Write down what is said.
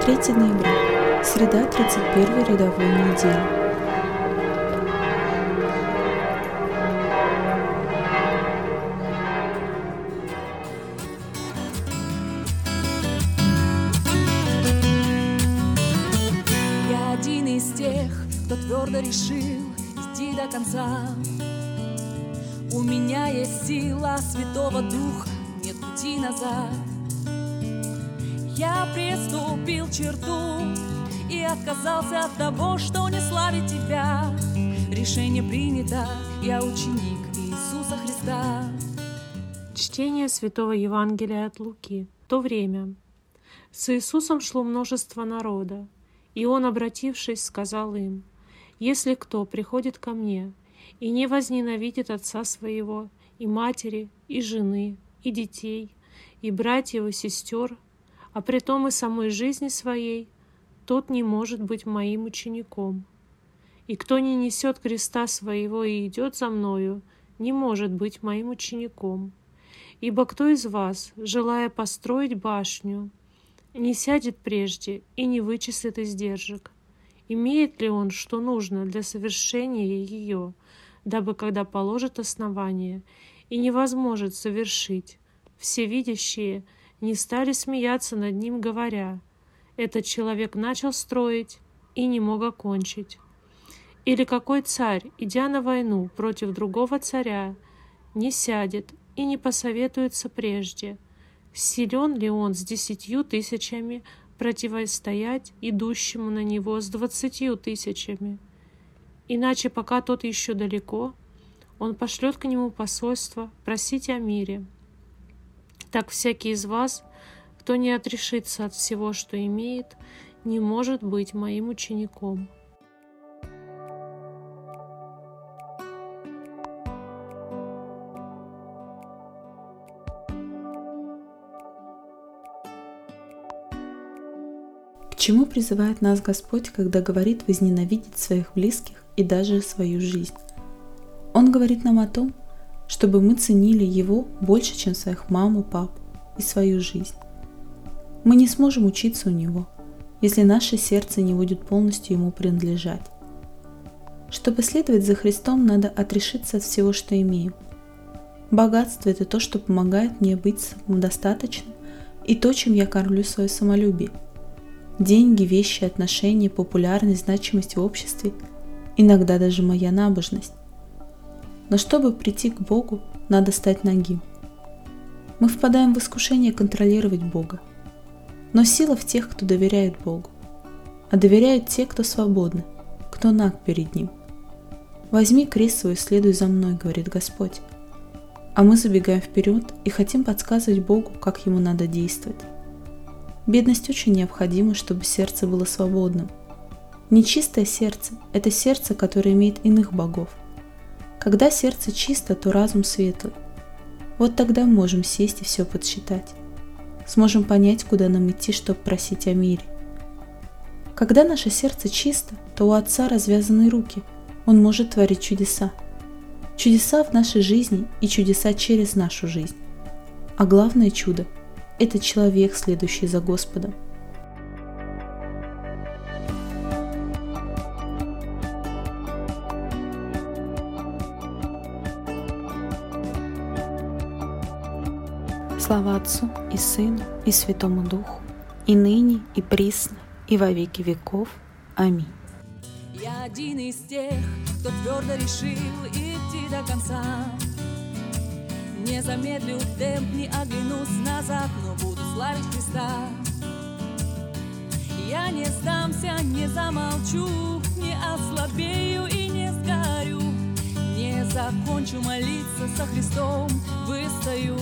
3 ноября, среда 31 рядовой недели. Один из тех, кто твердо решил идти до конца. У меня есть сила Святого Духа, нет пути назад. Я приступил черту и отказался от того, что не славит тебя. Решение принято, я ученик Иисуса Христа. Чтение Святого Евангелия от Луки. В то время с Иисусом шло множество народа, и Он, обратившись, сказал им, «Если кто приходит ко мне и не возненавидит отца своего, и матери, и жены, и детей, и братьев, и сестер, а при том и самой жизни своей, тот не может быть моим учеником. И кто не несет креста своего и идет за мною, не может быть моим учеником. Ибо кто из вас, желая построить башню, не сядет прежде и не вычислит издержек? Имеет ли он, что нужно для совершения ее, дабы когда положит основание и невозможно совершить, всевидящие – не стали смеяться над ним, говоря, «Этот человек начал строить и не мог окончить». Или какой царь, идя на войну против другого царя, не сядет и не посоветуется прежде, силен ли он с десятью тысячами противостоять идущему на него с двадцатью тысячами. Иначе, пока тот еще далеко, он пошлет к нему посольство просить о мире – так всякий из вас, кто не отрешится от всего, что имеет, не может быть моим учеником. К чему призывает нас Господь, когда говорит возненавидеть своих близких и даже свою жизнь? Он говорит нам о том, чтобы мы ценили его больше, чем своих маму, пап и свою жизнь. Мы не сможем учиться у него, если наше сердце не будет полностью ему принадлежать. Чтобы следовать за Христом, надо отрешиться от всего, что имеем. Богатство – это то, что помогает мне быть самодостаточным и то, чем я кормлю свое самолюбие. Деньги, вещи, отношения, популярность, значимость в обществе, иногда даже моя набожность. Но чтобы прийти к Богу, надо стать нагим. Мы впадаем в искушение контролировать Бога. Но сила в тех, кто доверяет Богу. А доверяют те, кто свободны, кто наг перед Ним. «Возьми крест свой, следуй за мной», — говорит Господь. А мы забегаем вперед и хотим подсказывать Богу, как Ему надо действовать. Бедность очень необходима, чтобы сердце было свободным. Нечистое сердце – это сердце, которое имеет иных богов. Когда сердце чисто, то разум светлый. Вот тогда можем сесть и все подсчитать. Сможем понять, куда нам идти, чтобы просить о мире. Когда наше сердце чисто, то у Отца развязаны руки. Он может творить чудеса. Чудеса в нашей жизни и чудеса через нашу жизнь. А главное чудо – это человек, следующий за Господом – Слава Отцу и Сыну и Святому Духу, и ныне, и присно, и во веки веков. Аминь. Я один из тех, кто твердо решил идти до конца. Не замедлю темп, не оглянусь назад, но буду славить Христа. Я не сдамся, не замолчу, не ослабею и не сгорю. Не закончу молиться со Христом, выстою